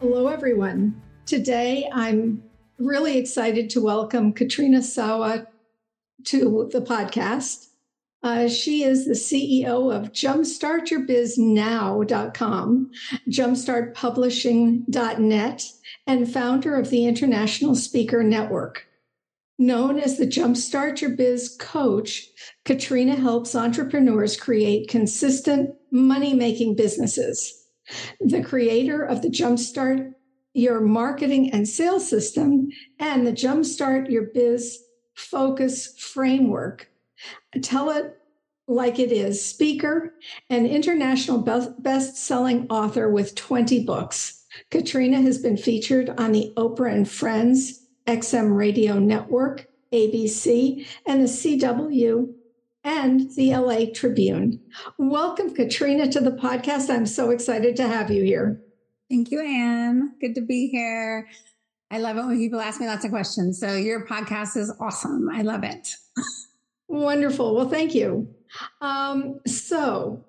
Hello, everyone. Today I'm really excited to welcome Katrina Sawa to the podcast. Uh, she is the CEO of jumpstartyourbiznow.com, jumpstartpublishing.net, and founder of the International Speaker Network. Known as the Jumpstart Your Biz coach, Katrina helps entrepreneurs create consistent money making businesses. The creator of the Jumpstart Your Marketing and Sales System and the Jumpstart Your Biz Focus Framework Tell it like it is speaker and international best selling author with 20 books. Katrina has been featured on the Oprah and Friends, XM Radio Network, ABC, and the CW and the LA Tribune. Welcome, Katrina, to the podcast. I'm so excited to have you here. Thank you, Anne. Good to be here. I love it when people ask me lots of questions. So your podcast is awesome. I love it. Wonderful. Well, thank you. Um, so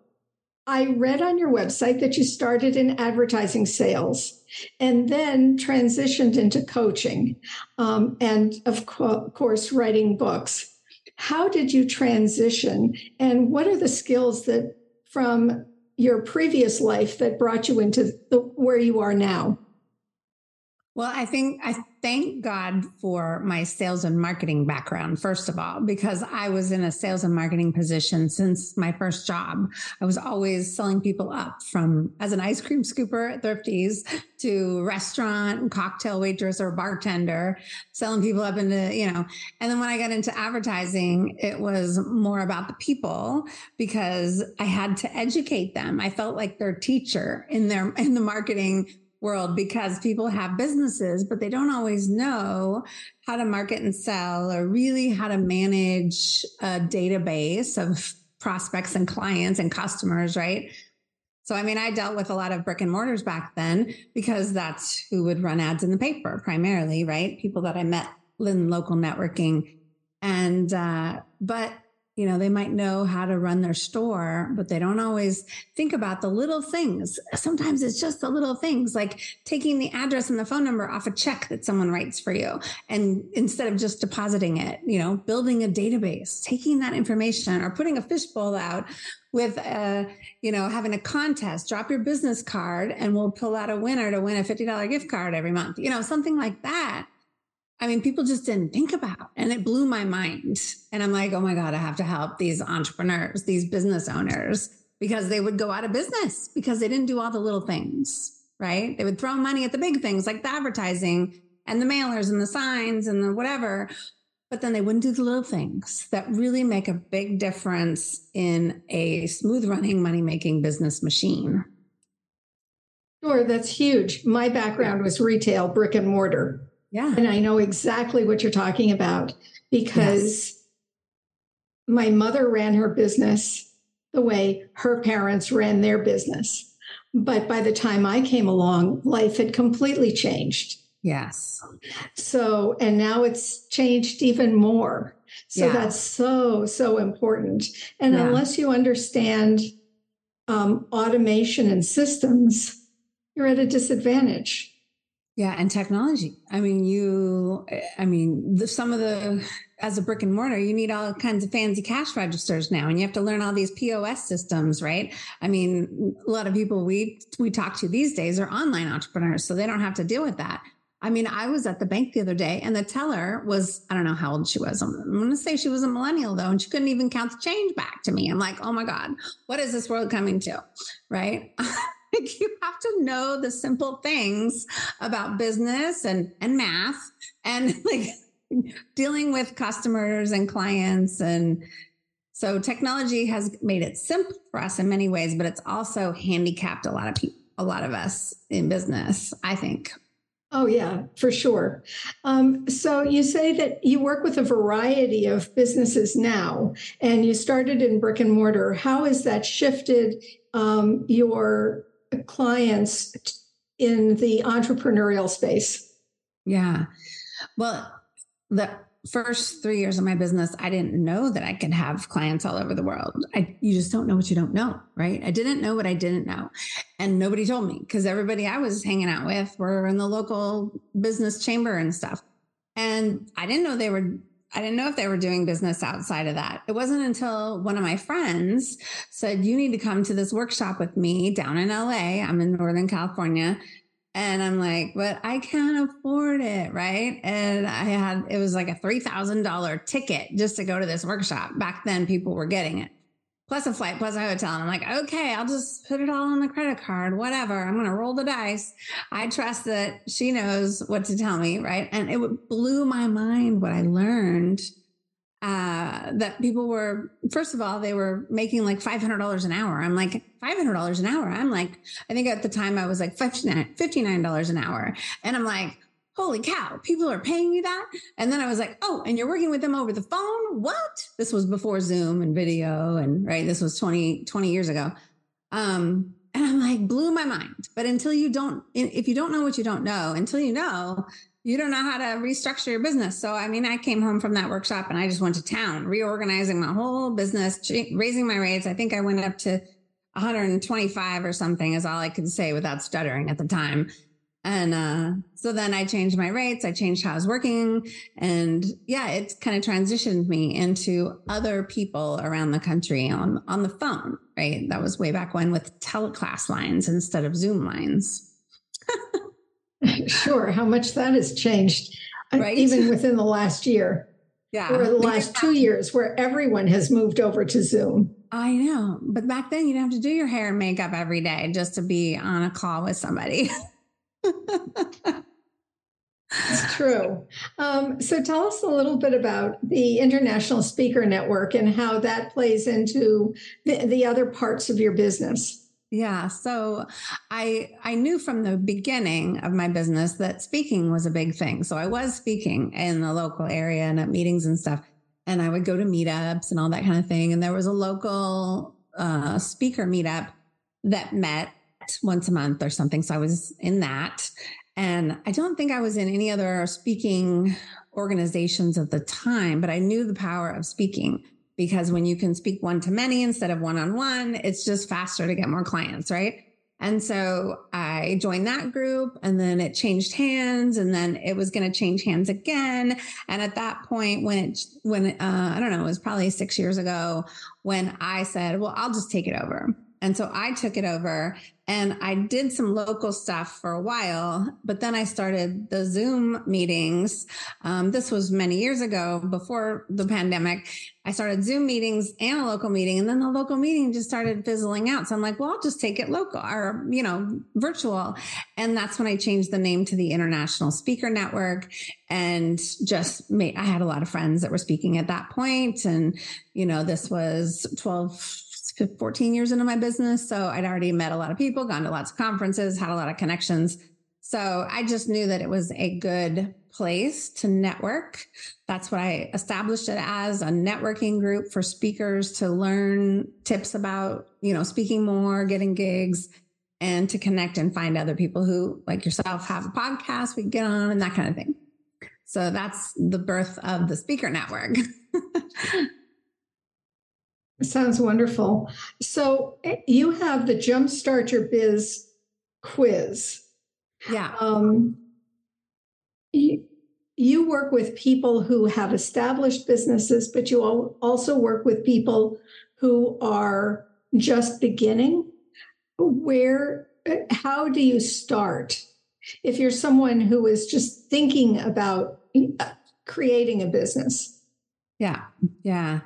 I read on your website that you started in advertising sales and then transitioned into coaching um, and, of co- course, writing books. How did you transition and what are the skills that from your previous life that brought you into the, where you are now? Well, I think I thank God for my sales and marketing background, first of all, because I was in a sales and marketing position since my first job. I was always selling people up from as an ice cream scooper at Thrifties to restaurant and cocktail waitress or bartender, selling people up into, you know, and then when I got into advertising, it was more about the people because I had to educate them. I felt like their teacher in their in the marketing world because people have businesses, but they don't always know how to market and sell or really how to manage a database of prospects and clients and customers, right? So, I mean, I dealt with a lot of brick and mortars back then because that's who would run ads in the paper primarily, right? People that I met in local networking. And, uh, but you know, they might know how to run their store, but they don't always think about the little things. Sometimes it's just the little things like taking the address and the phone number off a check that someone writes for you. And instead of just depositing it, you know, building a database, taking that information or putting a fishbowl out with a, uh, you know, having a contest, drop your business card and we'll pull out a winner to win a $50 gift card every month, you know, something like that I mean, people just didn't think about. And it blew my mind. And I'm like, oh my God, I have to help these entrepreneurs, these business owners, because they would go out of business because they didn't do all the little things, right? They would throw money at the big things like the advertising and the mailers and the signs and the whatever. But then they wouldn't do the little things that really make a big difference in a smooth running money making business machine. Sure, that's huge. My background was retail, brick and mortar. Yeah. And I know exactly what you're talking about because yes. my mother ran her business the way her parents ran their business. But by the time I came along, life had completely changed. Yes. So, and now it's changed even more. So yeah. that's so, so important. And yeah. unless you understand um, automation and systems, you're at a disadvantage. Yeah, and technology. I mean, you, I mean, the, some of the, as a brick and mortar, you need all kinds of fancy cash registers now, and you have to learn all these POS systems, right? I mean, a lot of people we we talk to these days are online entrepreneurs, so they don't have to deal with that. I mean, I was at the bank the other day, and the teller was, I don't know how old she was. I'm, I'm going to say she was a millennial, though, and she couldn't even count the change back to me. I'm like, oh my God, what is this world coming to? Right. like you have to know the simple things about business and and math and like dealing with customers and clients and so technology has made it simple for us in many ways but it's also handicapped a lot of people a lot of us in business i think Oh, yeah, for sure. Um, so you say that you work with a variety of businesses now, and you started in brick and mortar. How has that shifted um, your clients in the entrepreneurial space? Yeah. Well, the first three years of my business, I didn't know that I could have clients all over the world. I, you just don't know what you don't know, right? I didn't know what I didn't know. And nobody told me because everybody I was hanging out with were in the local business chamber and stuff. And I didn't know they were I didn't know if they were doing business outside of that. It wasn't until one of my friends said, You need to come to this workshop with me down in LA. I'm in Northern California. And I'm like, But I can't afford it. Right. And I had, it was like a $3,000 ticket just to go to this workshop. Back then, people were getting it plus a flight, plus a hotel. And I'm like, okay, I'll just put it all on the credit card, whatever. I'm going to roll the dice. I trust that she knows what to tell me. Right. And it blew my mind what I learned uh, that people were, first of all, they were making like $500 an hour. I'm like, $500 an hour. I'm like, I think at the time I was like $59, $59 an hour. And I'm like, holy cow, people are paying you that. And then I was like, oh, and you're working with them over the phone? What? This was before Zoom and video. And right, this was 20, 20 years ago. Um, and I'm like, blew my mind. But until you don't, if you don't know what you don't know, until you know, you don't know how to restructure your business. So, I mean, I came home from that workshop and I just went to town, reorganizing my whole business, raising my rates. I think I went up to 125 or something, is all I could say without stuttering at the time. And uh, so then I changed my rates, I changed how I was working. And yeah, it kind of transitioned me into other people around the country on, on the phone, right? That was way back when with teleclass lines instead of Zoom lines. sure. How much that has changed, uh, right? even within the last year. Yeah. Or the last two years, where everyone has moved over to Zoom. I know. But back then, you'd have to do your hair and makeup every day just to be on a call with somebody. It's true. Um, so tell us a little bit about the International Speaker Network and how that plays into the, the other parts of your business. Yeah, so I I knew from the beginning of my business that speaking was a big thing. So I was speaking in the local area and at meetings and stuff, and I would go to meetups and all that kind of thing. And there was a local uh, speaker meetup that met once a month or something. So I was in that. And I don't think I was in any other speaking organizations at the time, but I knew the power of speaking because when you can speak one to many instead of one on one, it's just faster to get more clients, right? And so I joined that group and then it changed hands and then it was going to change hands again. And at that point, when it, when, uh, I don't know, it was probably six years ago when I said, well, I'll just take it over. And so I took it over and I did some local stuff for a while, but then I started the Zoom meetings. Um, this was many years ago before the pandemic. I started Zoom meetings and a local meeting, and then the local meeting just started fizzling out. So I'm like, well, I'll just take it local or, you know, virtual. And that's when I changed the name to the International Speaker Network and just made, I had a lot of friends that were speaking at that point, And, you know, this was 12, 14 years into my business. So I'd already met a lot of people, gone to lots of conferences, had a lot of connections. So I just knew that it was a good place to network. That's what I established it as a networking group for speakers to learn tips about, you know, speaking more, getting gigs, and to connect and find other people who, like yourself, have a podcast we get on and that kind of thing. So that's the birth of the speaker network. Sounds wonderful. So eh, you have the Jumpstart Your Biz quiz. Yeah. Um, you, you work with people who have established businesses, but you also work with people who are just beginning. Where, how do you start? If you're someone who is just thinking about uh, creating a business. Yeah. Yeah.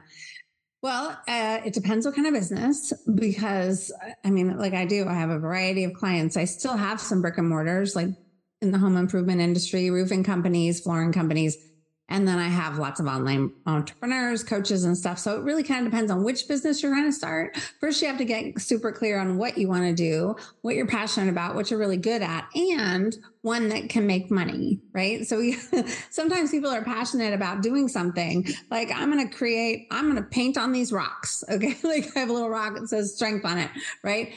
Well, uh, it depends what kind of business, because I mean, like I do, I have a variety of clients. I still have some brick and mortars, like in the home improvement industry, roofing companies, flooring companies. And then I have lots of online entrepreneurs, coaches, and stuff. So it really kind of depends on which business you're going to start. First, you have to get super clear on what you want to do, what you're passionate about, what you're really good at, and one that can make money, right? So we, sometimes people are passionate about doing something like I'm going to create, I'm going to paint on these rocks. Okay. like I have a little rock that says strength on it, right?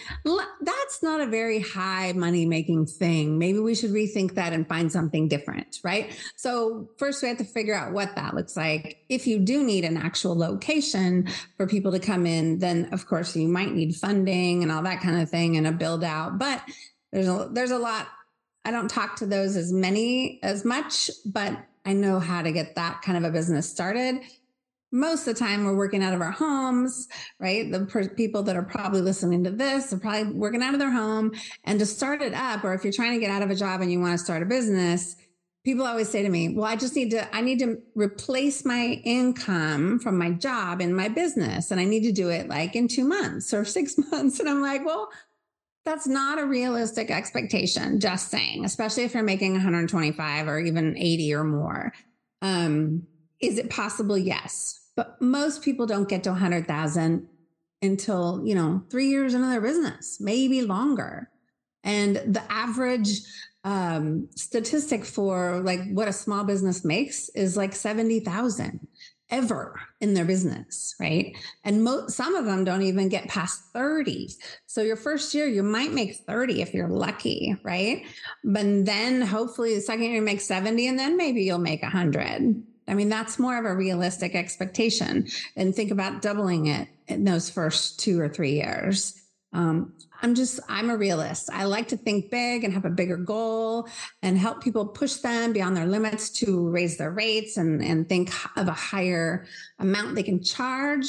That's not a very high money making thing. Maybe we should rethink that and find something different, right? So first we have to figure out what that looks like. If you do need an actual location for people to come in, then of course you might need funding and all that kind of thing and a build out, but there's a, there's a lot I don't talk to those as many as much, but I know how to get that kind of a business started. Most of the time, we're working out of our homes, right? The per- people that are probably listening to this are probably working out of their home. And to start it up, or if you're trying to get out of a job and you want to start a business, people always say to me, well, I just need to, I need to replace my income from my job in my business. And I need to do it like in two months or six months. And I'm like, well, that's not a realistic expectation, just saying, especially if you're making 125 or even 80 or more. Um, is it possible? Yes. But most people don't get to 100,000 until, you know, three years into their business, maybe longer. And the average um, statistic for like what a small business makes is like 70,000 ever in their business, right? And mo- some of them don't even get past 30. So your first year, you might make 30 if you're lucky, right? But then hopefully the second year you make 70 and then maybe you'll make 100. I mean, that's more of a realistic expectation. And think about doubling it in those first two or three years. Um, I'm just, I'm a realist. I like to think big and have a bigger goal and help people push them beyond their limits to raise their rates and, and think of a higher amount they can charge.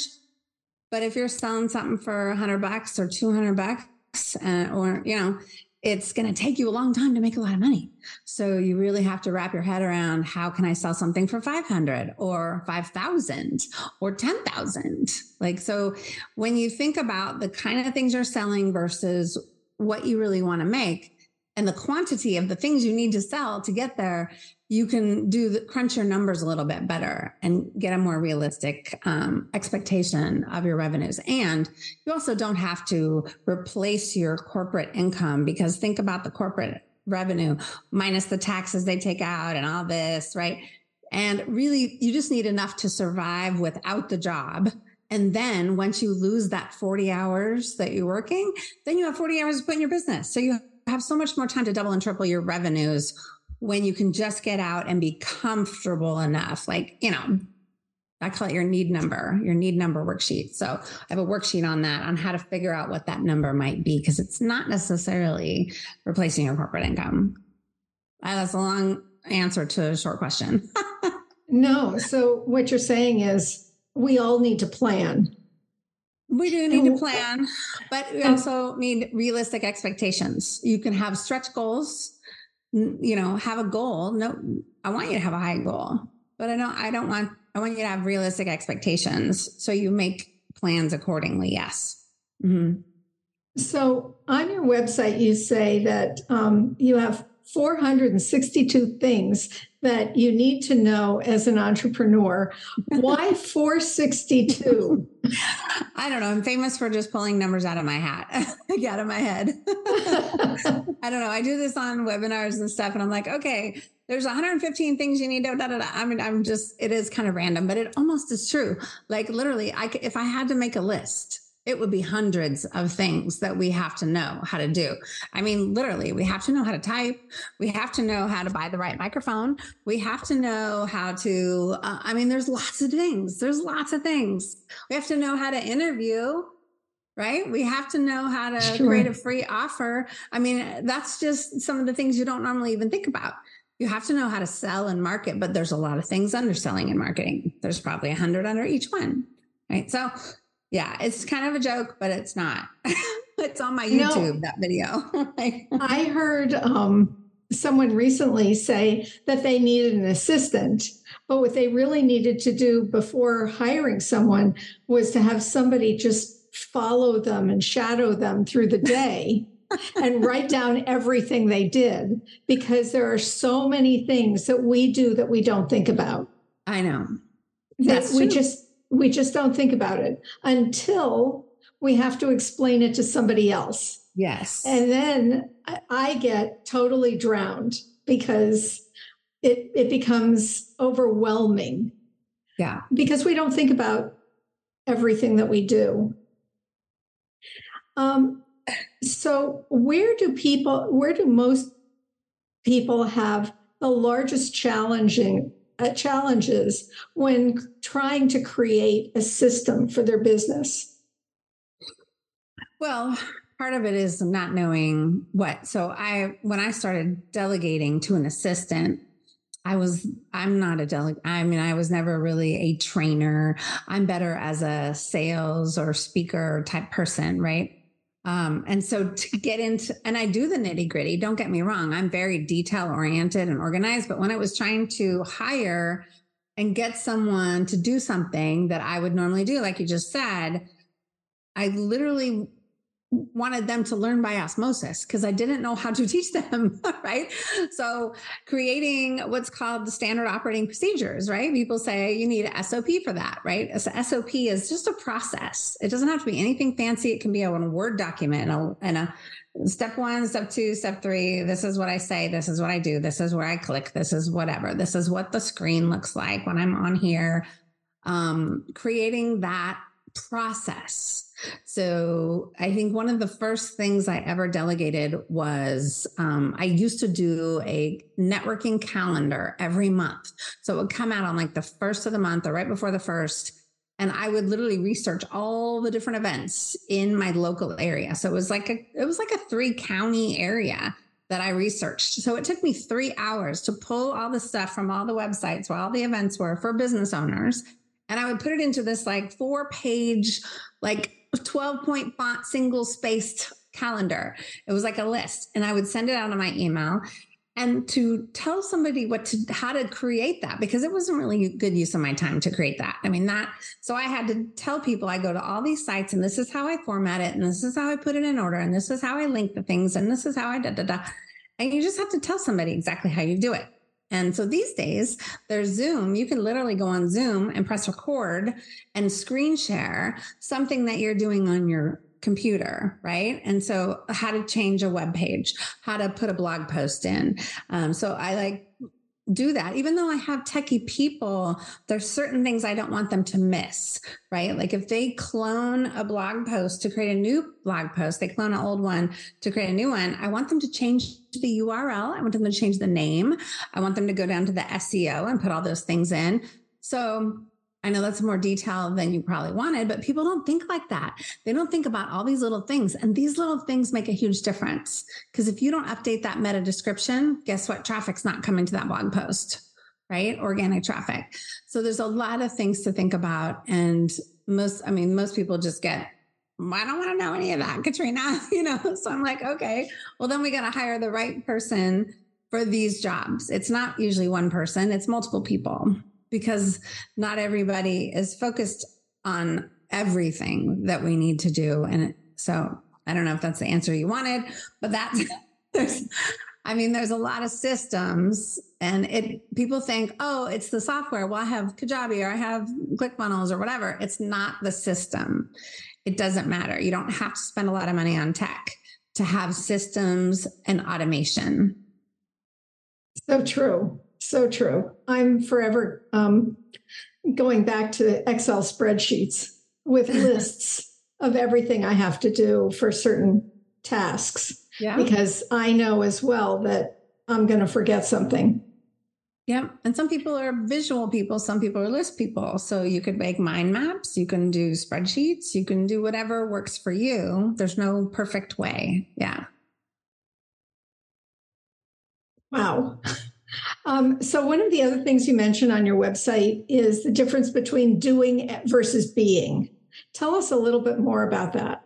But if you're selling something for 100 bucks or 200 bucks, uh, or, you know, it's going to take you a long time to make a lot of money. So you really have to wrap your head around how can I sell something for 500 or 5,000 or 10,000? Like, so when you think about the kind of things you're selling versus what you really want to make and the quantity of the things you need to sell to get there, you can do the crunch your numbers a little bit better and get a more realistic um, expectation of your revenues. And you also don't have to replace your corporate income because think about the corporate revenue minus the taxes they take out and all this, right? And really, you just need enough to survive without the job. And then once you lose that 40 hours that you're working, then you have 40 hours to put in your business. So you have so much more time to double and triple your revenues when you can just get out and be comfortable enough. Like, you know, I call it your need number, your need number worksheet. So I have a worksheet on that on how to figure out what that number might be because it's not necessarily replacing your corporate income. Uh, that's a long answer to a short question. no. So what you're saying is we all need to plan. We do need to plan, but we also need realistic expectations. You can have stretch goals you know, have a goal. No, I want you to have a high goal, but I don't, I don't want, I want you to have realistic expectations. So you make plans accordingly. Yes. Mm-hmm. So on your website, you say that um, you have 462 things that you need to know as an entrepreneur. Why 462? I don't know. I'm famous for just pulling numbers out of my hat, like out of my head. I don't know. I do this on webinars and stuff, and I'm like, okay, there's 115 things you need to. Da, da, da. I mean, I'm just, it is kind of random, but it almost is true. Like literally, I, if I had to make a list, it would be hundreds of things that we have to know how to do. I mean, literally, we have to know how to type. We have to know how to buy the right microphone. We have to know how to, uh, I mean, there's lots of things. There's lots of things. We have to know how to interview, right? We have to know how to sure. create a free offer. I mean, that's just some of the things you don't normally even think about. you have to know how to sell and market, but there's a lot of things under selling and marketing. There's probably a hundred under each one. Right. So yeah, it's kind of a joke, but it's not. it's on my YouTube, no, that video. I heard um, someone recently say that they needed an assistant, but what they really needed to do before hiring someone was to have somebody just follow them and shadow them through the day and write down everything they did because there are so many things that we do that we don't think about. I know. That we just we just don't think about it until we have to explain it to somebody else. Yes. And then I get totally drowned because it it becomes overwhelming. Yeah. Because we don't think about everything that we do. Um, so where do people where do most people have the largest challenging uh, challenges when trying to create a system for their business? Well, part of it is not knowing what. So I when I started delegating to an assistant, I was I'm not a delegate. I mean, I was never really a trainer. I'm better as a sales or speaker type person, right? Um, and so to get into, and I do the nitty gritty, don't get me wrong, I'm very detail oriented and organized. But when I was trying to hire and get someone to do something that I would normally do, like you just said, I literally wanted them to learn by osmosis because I didn't know how to teach them, right? So creating what's called the standard operating procedures, right? People say you need a SOP for that, right? So SOP is just a process. It doesn't have to be anything fancy. It can be a Word document and a, and a step one, step two, step three. This is what I say. This is what I do. This is where I click. This is whatever. This is what the screen looks like when I'm on here. Um, creating that process so I think one of the first things I ever delegated was um, I used to do a networking calendar every month. So it would come out on like the first of the month or right before the first. And I would literally research all the different events in my local area. So it was like a it was like a three county area that I researched. So it took me three hours to pull all the stuff from all the websites where all the events were for business owners. And I would put it into this like four page, like 12 point font, single spaced calendar. It was like a list, and I would send it out on my email. And to tell somebody what to how to create that because it wasn't really good use of my time to create that. I mean that so I had to tell people I go to all these sites and this is how I format it and this is how I put it in order and this is how I link the things and this is how I da da da. And you just have to tell somebody exactly how you do it. And so these days, there's Zoom. You can literally go on Zoom and press record and screen share something that you're doing on your computer, right? And so, how to change a web page, how to put a blog post in. Um, so, I like do that. Even though I have techie people, there's certain things I don't want them to miss, right? Like if they clone a blog post to create a new blog post, they clone an old one to create a new one. I want them to change the URL. I want them to change the name. I want them to go down to the SEO and put all those things in. So I know that's more detail than you probably wanted, but people don't think like that. They don't think about all these little things. And these little things make a huge difference. Because if you don't update that meta description, guess what? Traffic's not coming to that blog post, right? Organic traffic. So there's a lot of things to think about. And most, I mean, most people just get, I don't want to know any of that, Katrina, you know? So I'm like, okay, well, then we got to hire the right person for these jobs. It's not usually one person, it's multiple people because not everybody is focused on everything that we need to do. And so I don't know if that's the answer you wanted, but that's there's I mean, there's a lot of systems and it people think, oh, it's the software. Well, I have Kajabi or I have ClickFunnels or whatever. It's not the system. It doesn't matter. You don't have to spend a lot of money on tech to have systems and automation. So true. So true. I'm forever um, going back to Excel spreadsheets with lists of everything I have to do for certain tasks. Yeah. Because I know as well that I'm going to forget something. Yeah. And some people are visual people, some people are list people. So you could make mind maps, you can do spreadsheets, you can do whatever works for you. There's no perfect way. Yeah. Wow. Um, so, one of the other things you mentioned on your website is the difference between doing versus being. Tell us a little bit more about that.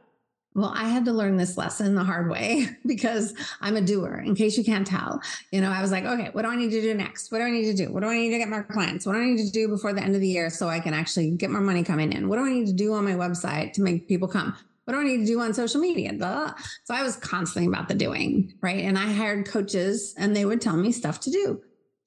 Well, I had to learn this lesson the hard way because I'm a doer, in case you can't tell. You know, I was like, okay, what do I need to do next? What do I need to do? What do I need to get more clients? What do I need to do before the end of the year so I can actually get more money coming in? What do I need to do on my website to make people come? What do I need to do on social media? Blah. So I was constantly about the doing, right? And I hired coaches and they would tell me stuff to do.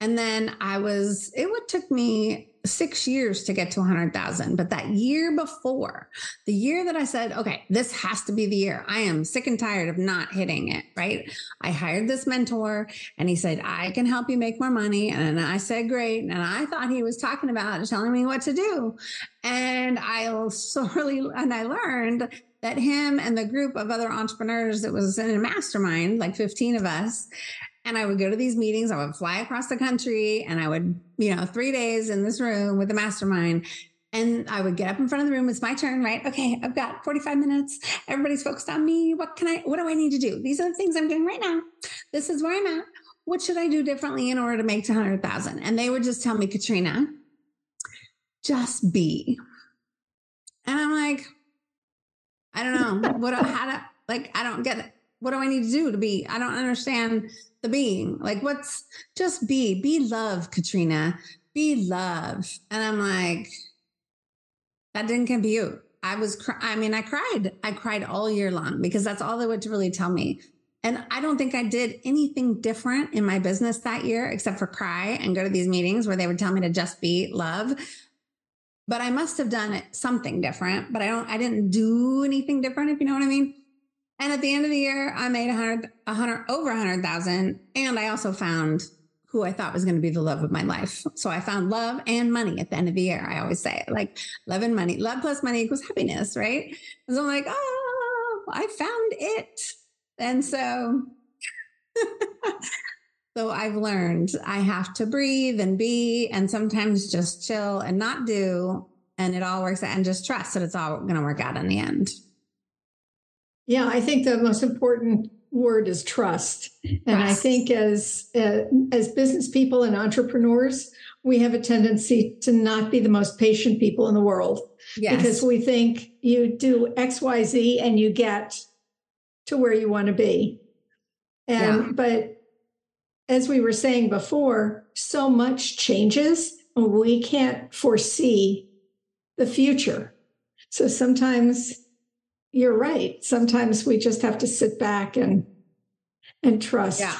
And then I was, it would took me six years to get to 100,000. But that year before, the year that I said, okay, this has to be the year, I am sick and tired of not hitting it, right? I hired this mentor and he said, I can help you make more money. And I said, great. And I thought he was talking about telling me what to do. And I sorely, and I learned that him and the group of other entrepreneurs that was in a mastermind, like 15 of us, and I would go to these meetings. I would fly across the country and I would, you know, three days in this room with the mastermind. And I would get up in front of the room. It's my turn, right? Okay, I've got 45 minutes. Everybody's focused on me. What can I, what do I need to do? These are the things I'm doing right now. This is where I'm at. What should I do differently in order to make 200,000? And they would just tell me, Katrina, just be. And I'm like, I don't know. What, how to, like, I don't get it. What do I need to do to be? I don't understand the being. Like, what's just be, be love, Katrina, be love. And I'm like, that didn't compute. I was, cry- I mean, I cried. I cried all year long because that's all they would to really tell me. And I don't think I did anything different in my business that year except for cry and go to these meetings where they would tell me to just be love. But I must have done something different, but I don't, I didn't do anything different, if you know what I mean. And at the end of the year, I made a hundred, a hundred, over a hundred thousand. And I also found who I thought was going to be the love of my life. So I found love and money at the end of the year. I always say it like love and money, love plus money equals happiness, right? And so I'm like, oh, I found it. And so, so I've learned I have to breathe and be, and sometimes just chill and not do. And it all works out and just trust that it's all going to work out in the end. Yeah, I think the most important word is trust. And I think as uh, as business people and entrepreneurs, we have a tendency to not be the most patient people in the world yes. because we think you do XYZ and you get to where you want to be. And yeah. but as we were saying before, so much changes, we can't foresee the future. So sometimes you're right. Sometimes we just have to sit back and and trust. Yeah.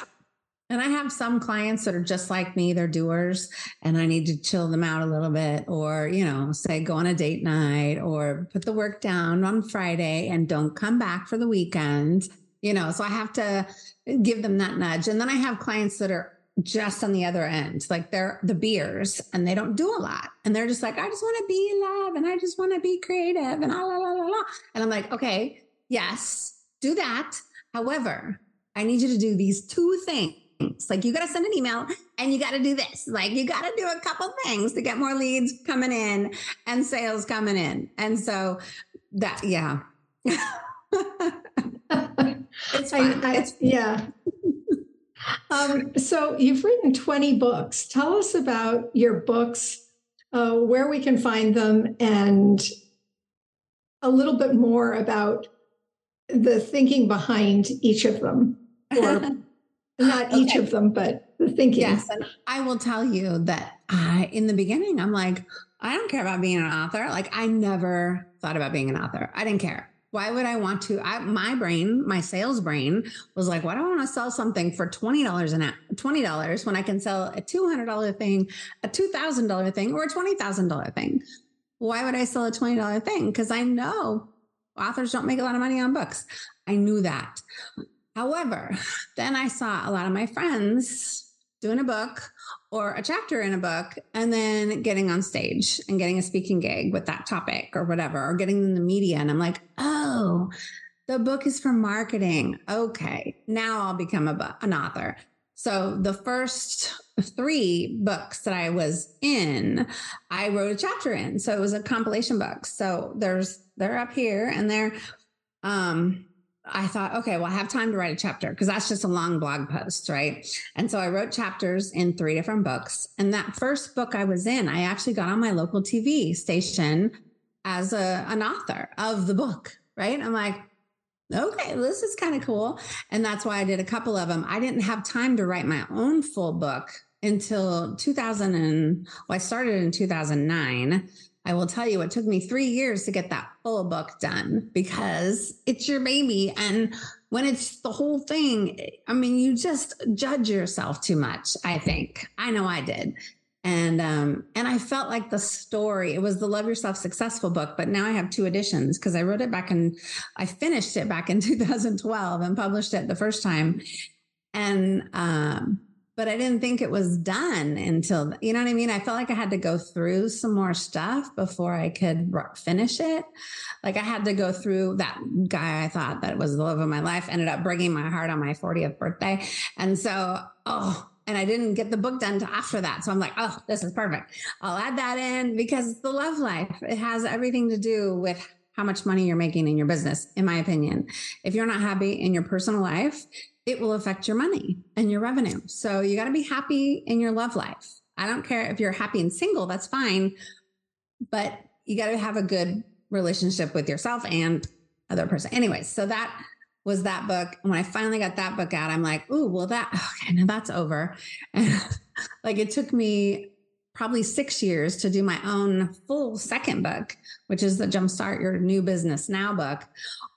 And I have some clients that are just like me, they're doers, and I need to chill them out a little bit, or, you know, say go on a date night or put the work down on Friday and don't come back for the weekend. You know, so I have to give them that nudge. And then I have clients that are just on the other end. Like they're the beers and they don't do a lot. And they're just like, I just want to be in love and I just want to be creative and la, la, la, la, la. And I'm like, okay, yes, do that. However, I need you to do these two things. Like you got to send an email and you got to do this. Like you got to do a couple things to get more leads coming in and sales coming in. And so that, yeah. it's fun. I, I, it's, yeah. Um, so you've written 20 books. Tell us about your books, uh, where we can find them, and a little bit more about the thinking behind each of them, or not okay. each of them, but the thinking. Yes, and I will tell you that I, in the beginning, I'm like, I don't care about being an author. Like I never thought about being an author. I didn't care why would I want to? I, my brain, my sales brain was like, why do I want to sell something for $20 an hour, $20 when I can sell a $200 thing, a $2,000 thing, or a $20,000 thing? Why would I sell a $20 thing? Because I know authors don't make a lot of money on books. I knew that. However, then I saw a lot of my friends doing a book or a chapter in a book and then getting on stage and getting a speaking gig with that topic or whatever, or getting in the media. And I'm like, oh, the book is for marketing. Okay, now I'll become a, an author. So the first three books that I was in, I wrote a chapter in. So it was a compilation book. So there's they're up here and they're um I thought, okay, well, I have time to write a chapter because that's just a long blog post, right? And so I wrote chapters in three different books. And that first book I was in, I actually got on my local TV station as a, an author of the book, right? I'm like, okay, this is kind of cool. And that's why I did a couple of them. I didn't have time to write my own full book until 2000 and well, I started in 2009 I will tell you, it took me three years to get that full book done because it's your baby. And when it's the whole thing, I mean, you just judge yourself too much, I think. I know I did. And um, and I felt like the story, it was the Love Yourself Successful book, but now I have two editions because I wrote it back in, I finished it back in 2012 and published it the first time. And um, but I didn't think it was done until, you know what I mean? I felt like I had to go through some more stuff before I could finish it. Like I had to go through that guy I thought that was the love of my life ended up breaking my heart on my 40th birthday. And so, oh, and I didn't get the book done after that. So I'm like, oh, this is perfect. I'll add that in because the love life. It has everything to do with how much money you're making in your business, in my opinion. If you're not happy in your personal life, it will affect your money and your revenue. So you got to be happy in your love life. I don't care if you're happy and single, that's fine. But you got to have a good relationship with yourself and other person. Anyways, so that was that book. When I finally got that book out, I'm like, ooh, well, that, okay, now that's over. And like it took me probably six years to do my own full second book, which is the Jumpstart Your New Business Now book,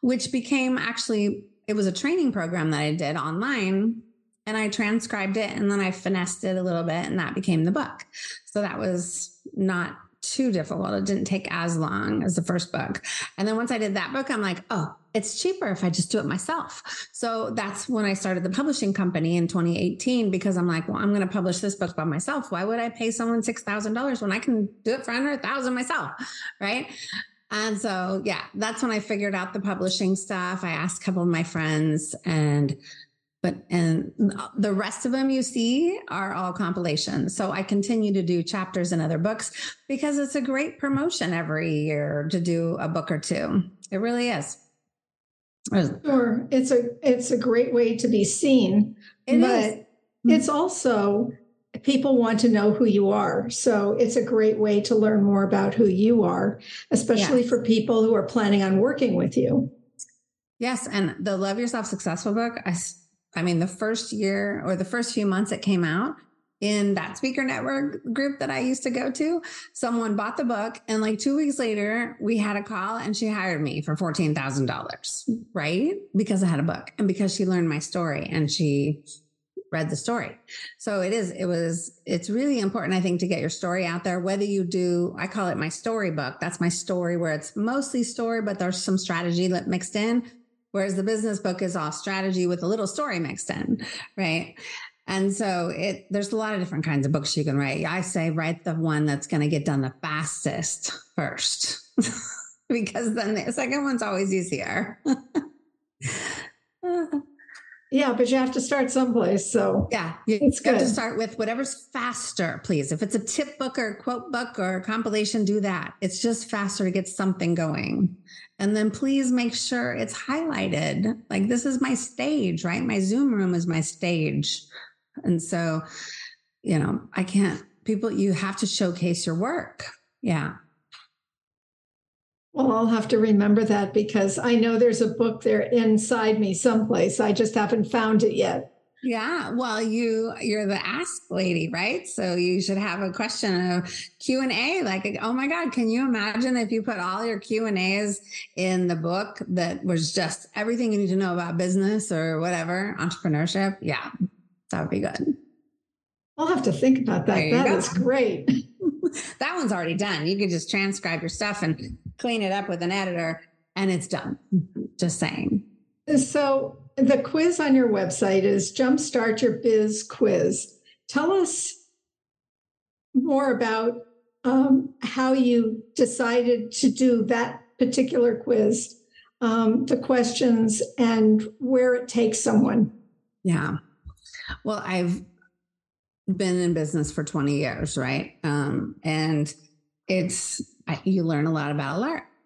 which became actually it was a training program that I did online and I transcribed it and then I finessed it a little bit and that became the book. So that was not too difficult. It didn't take as long as the first book. And then once I did that book, I'm like, oh, it's cheaper if I just do it myself. So that's when I started the publishing company in 2018 because I'm like, well, I'm going to publish this book by myself. Why would I pay someone $6,000 when I can do it for 100,000 myself? Right. And so, yeah, that's when I figured out the publishing stuff. I asked a couple of my friends and but and the rest of them you see are all compilations. So I continue to do chapters in other books because it's a great promotion every year to do a book or two. It really is. Sure, it's a it's a great way to be seen, it but is. it's also people want to know who you are. So it's a great way to learn more about who you are, especially yes. for people who are planning on working with you. Yes. And the Love Yourself Successful book, I, I mean, the first year or the first few months it came out, in that speaker network group that I used to go to, someone bought the book. And like two weeks later, we had a call and she hired me for $14,000, right? Because I had a book and because she learned my story and she read the story. So it is, it was, it's really important, I think, to get your story out there, whether you do, I call it my story book. That's my story where it's mostly story, but there's some strategy mixed in. Whereas the business book is all strategy with a little story mixed in, right? And so it there's a lot of different kinds of books you can write. I say write the one that's going to get done the fastest first. because then the second one's always easier. Yeah, but you have to start someplace. So yeah, you it's good. to start with whatever's faster, please. If it's a tip book or quote book or compilation, do that. It's just faster to get something going. And then please make sure it's highlighted. Like this is my stage, right? My Zoom room is my stage. And so, you know, I can't, people, you have to showcase your work. Yeah. Well, I'll have to remember that because I know there's a book there inside me someplace. I just haven't found it yet. Yeah, well, you you're the ask lady, right? So you should have a question of Q and A. Like, oh my God, can you imagine if you put all your Q and A's in the book that was just everything you need to know about business or whatever entrepreneurship? Yeah, that would be good. I'll have to think about that. That go. is great. that one's already done. You can just transcribe your stuff and clean it up with an editor, and it's done. Just saying. So the quiz on your website is Jumpstart Your Biz Quiz. Tell us more about um, how you decided to do that particular quiz, um, the questions, and where it takes someone. Yeah. Well, I've been in business for 20 years, right? Um, and it's, you learn a lot about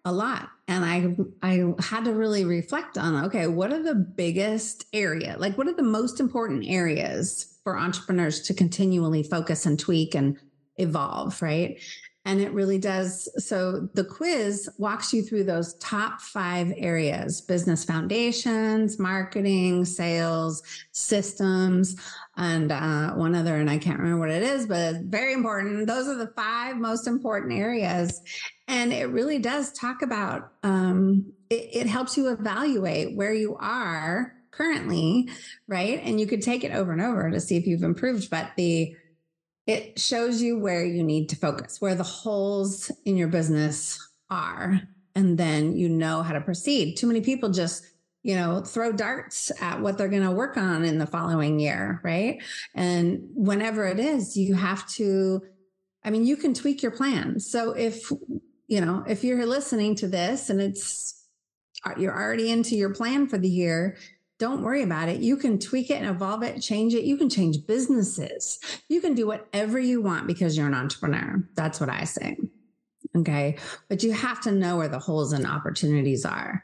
a lot and i i had to really reflect on okay what are the biggest area like what are the most important areas for entrepreneurs to continually focus and tweak and evolve right and it really does so the quiz walks you through those top five areas business foundations marketing sales systems and uh, one other and i can't remember what it is but it's very important those are the five most important areas and it really does talk about, um, it, it helps you evaluate where you are currently, right? And you could take it over and over to see if you've improved, but the, it shows you where you need to focus, where the holes in your business are. And then you know how to proceed. Too many people just, you know, throw darts at what they're going to work on in the following year, right? And whenever it is, you have to, I mean, you can tweak your plan. So if you know, if you're listening to this and it's, you're already into your plan for the year, don't worry about it. You can tweak it and evolve it, change it. You can change businesses. You can do whatever you want because you're an entrepreneur. That's what I say. Okay. But you have to know where the holes and opportunities are.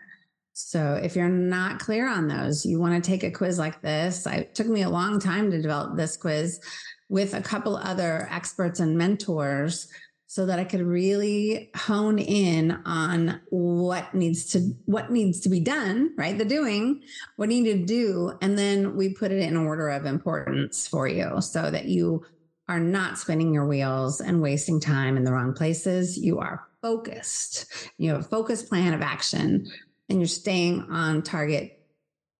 So if you're not clear on those, you want to take a quiz like this. I, it took me a long time to develop this quiz with a couple other experts and mentors so that I could really hone in on what needs to what needs to be done, right? The doing, what you need to do, and then we put it in order of importance for you so that you are not spinning your wheels and wasting time in the wrong places. You are focused. You have a focused plan of action and you're staying on target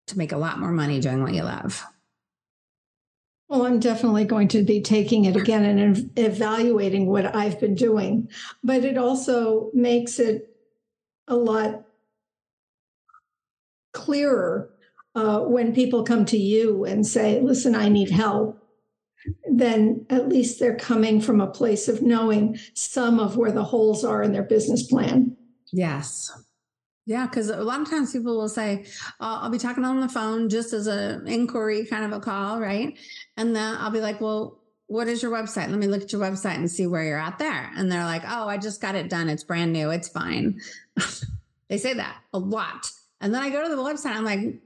to make a lot more money doing what you love. Well, I'm definitely going to be taking it again and evaluating what I've been doing. But it also makes it a lot clearer uh, when people come to you and say, listen, I need help. Then at least they're coming from a place of knowing some of where the holes are in their business plan. Yes. Yeah, because a lot of times people will say, oh, "I'll be talking on the phone just as an inquiry, kind of a call, right?" And then I'll be like, "Well, what is your website? Let me look at your website and see where you're at there." And they're like, "Oh, I just got it done. It's brand new. It's fine." they say that a lot, and then I go to the website. I'm like,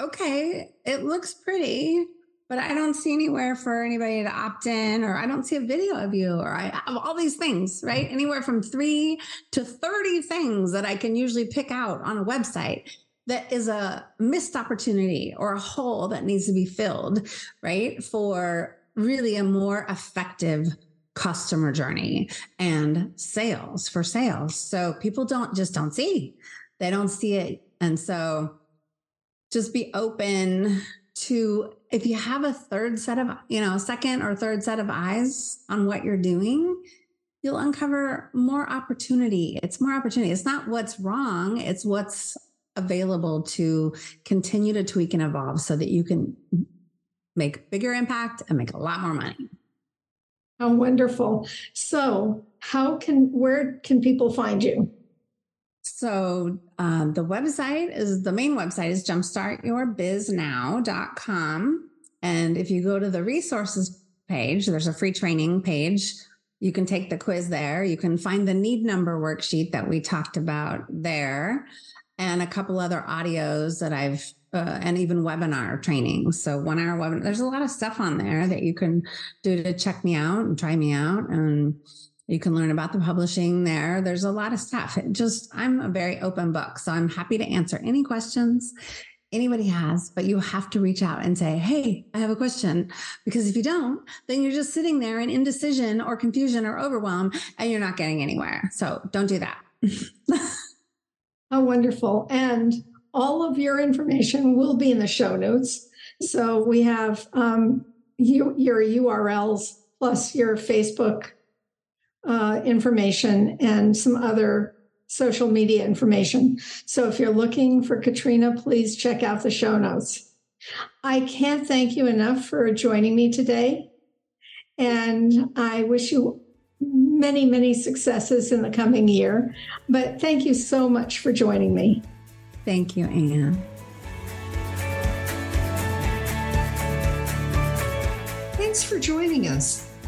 "Okay, it looks pretty." But I don't see anywhere for anybody to opt in, or I don't see a video of you, or I have all these things, right? Anywhere from three to 30 things that I can usually pick out on a website that is a missed opportunity or a hole that needs to be filled, right? For really a more effective customer journey and sales for sales. So people don't just don't see, they don't see it. And so just be open to if you have a third set of, you know, a second or third set of eyes on what you're doing, you'll uncover more opportunity. It's more opportunity. It's not what's wrong, it's what's available to continue to tweak and evolve so that you can make bigger impact and make a lot more money. Oh, wonderful. So, how can, where can people find you? So um, the website is the main website is jumpstartyourbiznow.com. And if you go to the resources page, there's a free training page. You can take the quiz there. You can find the need number worksheet that we talked about there and a couple other audios that I've uh, and even webinar training. So one hour webinar. There's a lot of stuff on there that you can do to check me out and try me out. And you can learn about the publishing there. There's a lot of stuff. It just, I'm a very open book. So I'm happy to answer any questions anybody has, but you have to reach out and say, Hey, I have a question. Because if you don't, then you're just sitting there in indecision or confusion or overwhelm and you're not getting anywhere. So don't do that. oh, wonderful. And all of your information will be in the show notes. So we have um, you, your URLs plus your Facebook uh, information and some other social media information. So if you're looking for Katrina, please check out the show notes. I can't thank you enough for joining me today. And I wish you many, many successes in the coming year. But thank you so much for joining me. Thank you, Anne. Thanks for joining us.